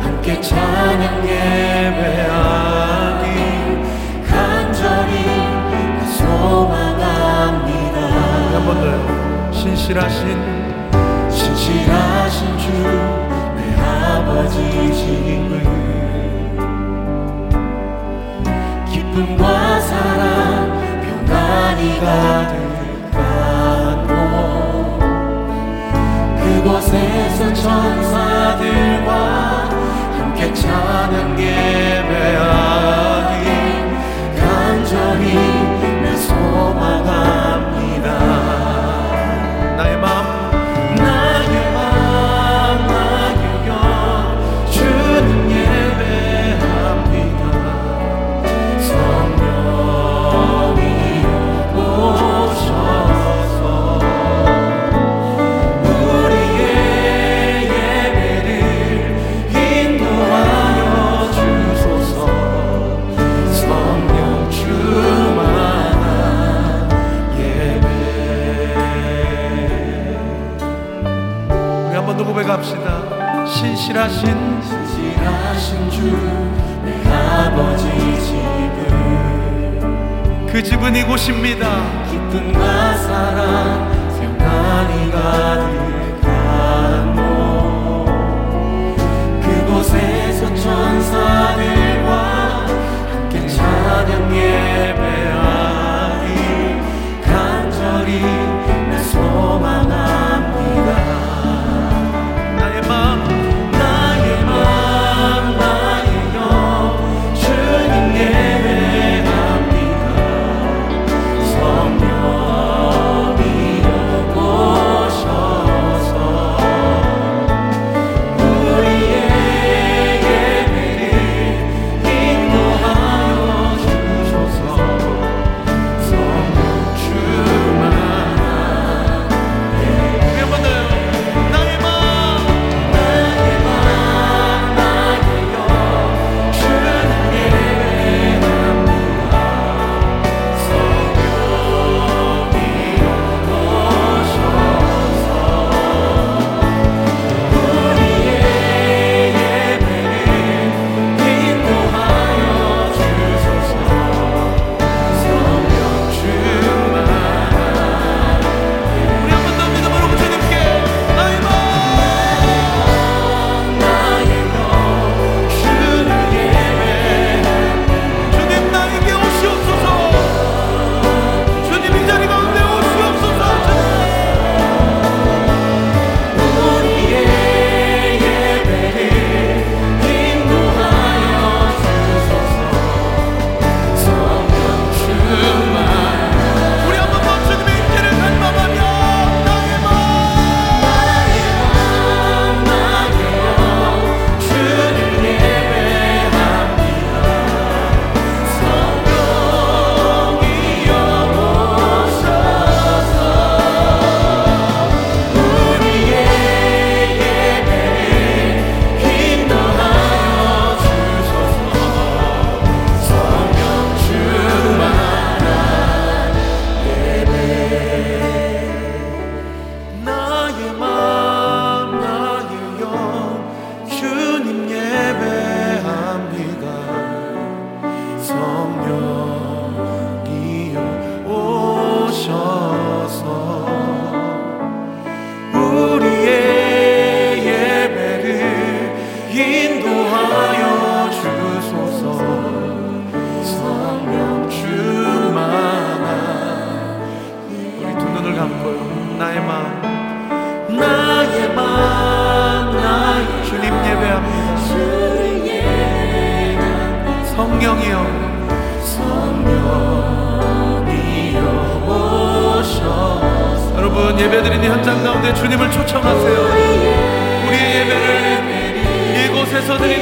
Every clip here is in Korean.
함께 찬양 예배하길 간절히 소망합니다. 한번 더요. 신실하신 신실하신 주. 아버지 집을. 기쁨과 사랑 평안이 가득하고 그곳에서 천사들과 함께 찬양 예배하길 간절히 신실하신 신실하신 주 내 아버지 집은 그 집은 이곳입니다. 기쁨과 사랑 평안이 가득한 곳. 그곳에서 천사들과 함께 찬양해 인도하여 주소서. 성령 주만아 우리 두 눈을 감고요. 나의 마음. 나의 마음 나의 주님 예배합니다 주를 예배합니다 성령이여. 성령이여 오셔서. 여러분 예배드리는 현장 가운데 주님을 초청하세요. So de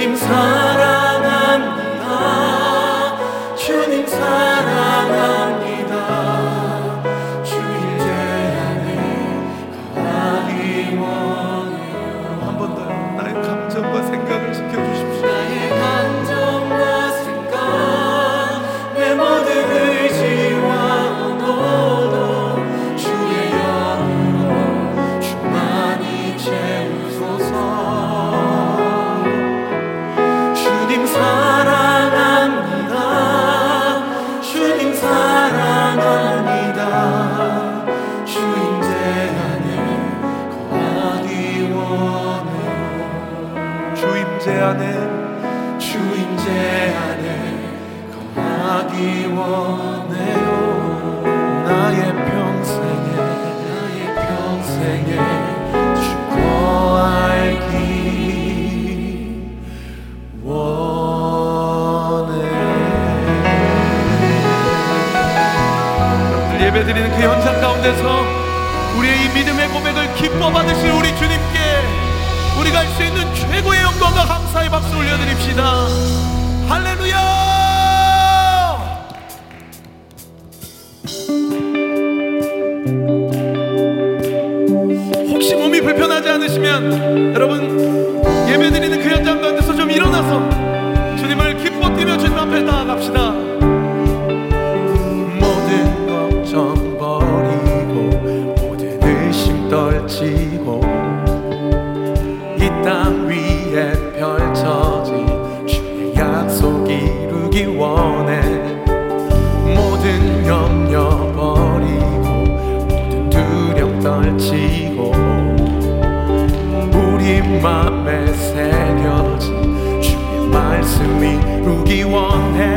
주님 사 안에 주 임재 안에 거하기 원해요. 나의 평생에 나의 평생에 주 거하기 원해 예배드리는 그 현장 가운데서 우리의 이 믿음의 고백을 기뻐 받으실 우리 주님께 우리가 할 수 있는 최고의 영광과 박수 올려드립시다. 할렐루야! 혹시 몸이 불편하지 않으시면 여러분 예배드리는 그 현장 가운데서 좀 일어나서 주님을 기뻐 뛰며 주님 앞에 나아갑시다. 모든 걱정 버리고 모든 의심 떨치 You won't